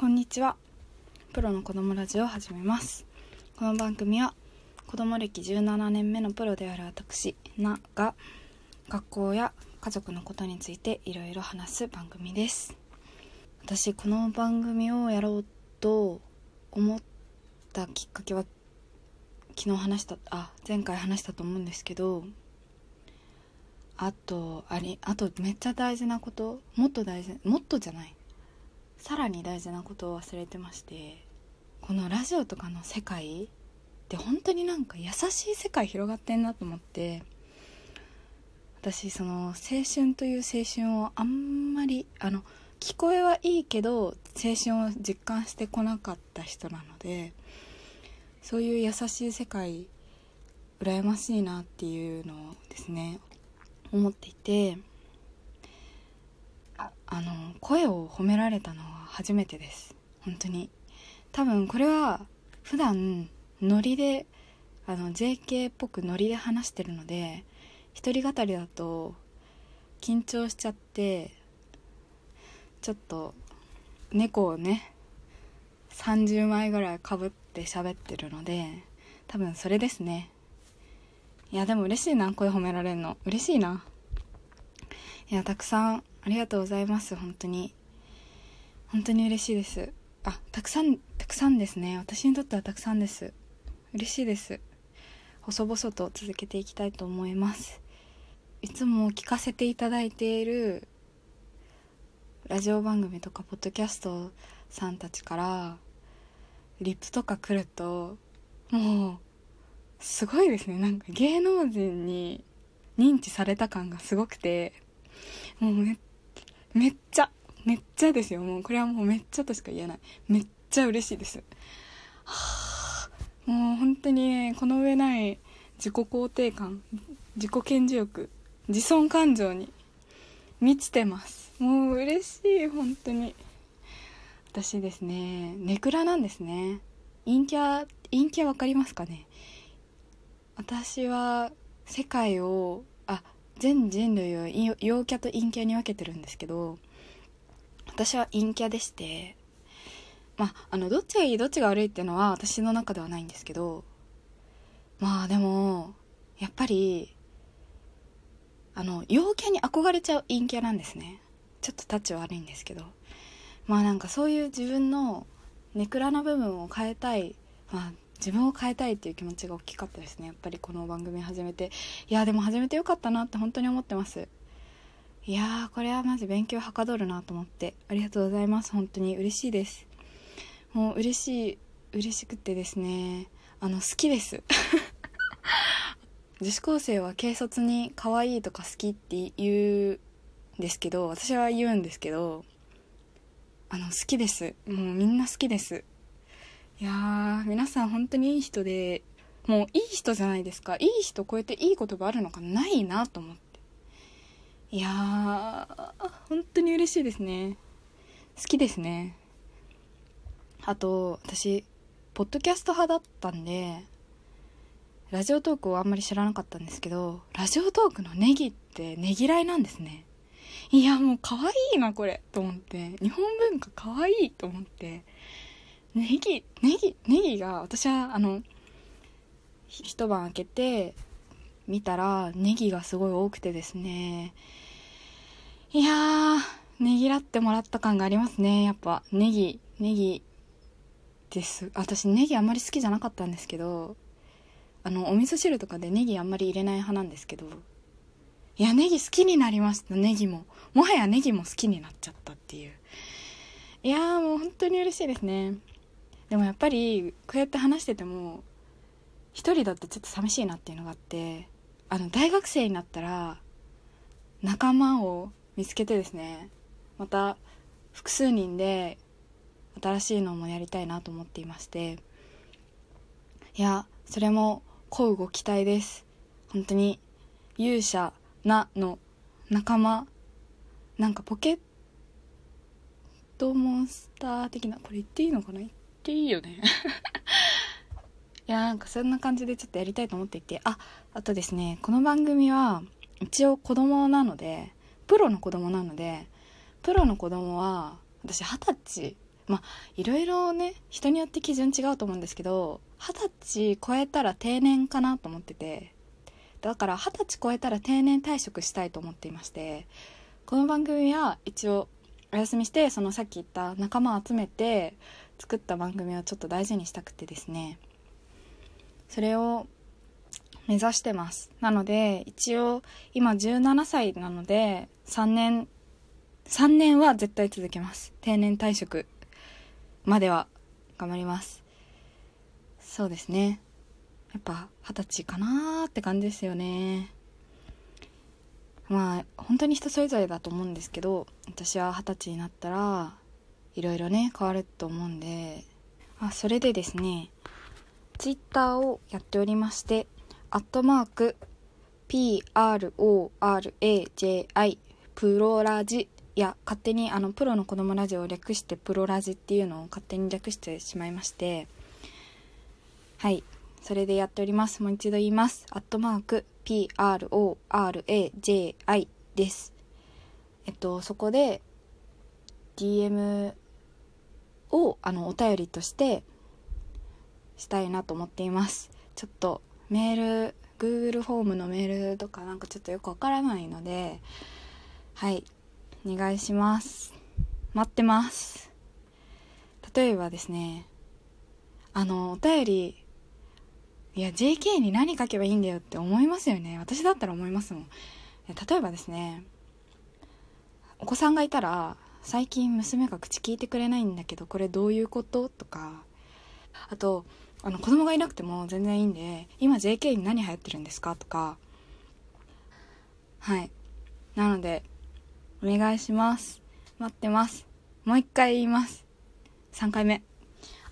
こんにちは。プロの子供ラジオを始めます。この番組は子供歴17年目のプロである私なが学校や家族のことについていろいろ話す番組です。私この番組をやろうと思ったきっかけは昨日話したあ前回話したと思うんですけどあとありあとめっちゃ大事なこともっと大事もっとじゃない。さらに大事なことを忘れてましてこのラジオとかの世界って本当になんか優しい世界広がってんなと思って私その青春という青春をあんまりあの聞こえはいいけど青春を実感してこなかった人なのでそういう優しい世界羨ましいなっていうのをですね思っていてあの声を褒められたのは初めてです。本当に。多分これは普段ノリであの JK っぽくノリで話してるので一人語りだと緊張しちゃってちょっと猫をね30枚ぐらいかぶって喋ってるので多分それですね。いやでも嬉しいな声褒められるの。嬉しいな。いやたくさんありがとうございます本当に。本当に嬉しいです。あたくさんたくさんですね。私にとってはたくさんです。嬉しいです。細々と続けていきたいと思います。いつも聞かせていただいているラジオ番組とかポッドキャストさんたちからリップとか来るともうすごいですね。なんか芸能人に認知された感がすごくて。もうめめっちゃめっちゃですよ。もうこれはもうめっちゃとしか言えない。めっちゃ嬉しいです。はあ。もう本当にこの上ない自己肯定感自己顕示欲自尊感情に満ちてます。もう嬉しい本当に。私ですねネクラなんですね。陰キャ陰キャ分かりますかね？私は世界を全人類を陽キャと陰キャに分けてるんですけど私は陰キャでしてまああのどっちがいいどっちが悪いっていうのは私の中ではないんですけどまあでもやっぱりあの陽キャに憧れちゃう陰キャなんですね。ちょっとタッチ悪いんですけど。まあなんかそういう自分のネクラな部分を変えたい。まあ自分を変えたいっていう気持ちが大きかったですね。やっぱりこの番組始めて。いやでも始めてよかったなって本当に思ってます。いやこれはマジ勉強はかどるなと思って。ありがとうございます。本当に嬉しいです。もう嬉しい嬉しくてですね。あの好きです。女子高生は軽率に可愛いとか好きって言うんですけど私は言うんですけどあの好きです。もうみんな好きです。いやー皆さん本当にいい人でもういい人じゃないですか。いい人超えていい言葉あるのかないなと思って。いやー本当に嬉しいですね。好きですね。あと私ポッドキャスト派だったんでラジオトークをあんまり知らなかったんですけどラジオトークのネギってねぎらいなんですね。いやもう可愛いなこれ。と思って。日本文化可愛いと思って。ネギネギネギが私はあの一晩開けて見たらネギがすごい多くてですね。いやーねぎらってもらった感がありますね。やっぱネギネギです。私ネギあんまり好きじゃなかったんですけどあのお味噌汁とかでネギあんまり入れない派なんですけどいやネギ好きになりましたネギも。もはやネギも好きになっちゃったっていう。いやーもう本当に嬉しいですね。でもやっぱりこうやって話してても一人だとちょっと寂しいなっていうのがあってあの大学生になったら仲間を見つけてですねまた複数人で新しいのもやりたいなと思っていましていやそれも交互期待です。本当に勇者なの仲間なんかポケットモンスター的なこれ言っていいのかな？っていいよね。いやなんかそんな感じでちょっとやりたいと思っていて。ああとですねこの番組は一応子供なのでプロの子供なのでプロの子供は私二十歳まあいろいろね人によって基準違うと思うんですけど二十歳超えたら定年かなと思ってて。だから二十歳超えたら定年退職したいと思っていましてこの番組は一応お休みしてそのさっき言った仲間を集めて作った番組をちょっと大事にしたくてですね。それを目指してます。なので一応今17歳なので3年3年は絶対続けます。定年退職までは頑張ります。そうですね。やっぱ二十歳かなーって感じですよね。まあ本当に人それぞれだと思うんですけど私は二十歳になったらいろいろね変わると思うんであそれでですねツイッターをやっておりましてアットマーク PRORAJI プロラジいや勝手にあのプロの子供ラジオを略してプロラジっていうのを勝手に略してしまいましてはいそれでやっております。もう一度言います。アットマーク PRORAJI です。えっとそこで DM をあのお便りとしてしたいなと思っています。ちょっとメール Google フォームのメールとかなんかちょっとよくわからないのではいお願いします。待ってます。例えばですねあのお便りいや JK に何書けばいいんだよって思いますよね。私だったら思いますもん。例えばですねお子さんがいたら最近娘が口聞いてくれないんだけどこれどういうこと？とか。あとあの子供がいなくても全然いいんで今 JK に何流行ってるんですか？とか。はい。なのでお願いします。待ってます。もう一回言います。3回目。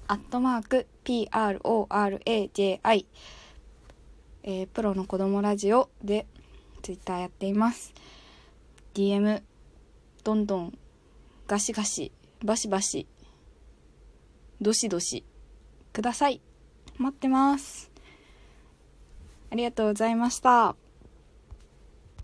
アットマーク PRORAJI、えー、プロの子供ラジオでツイッターやっています。DM どんどんガシガシバシバシどしどしください。待ってます。ありがとうございました。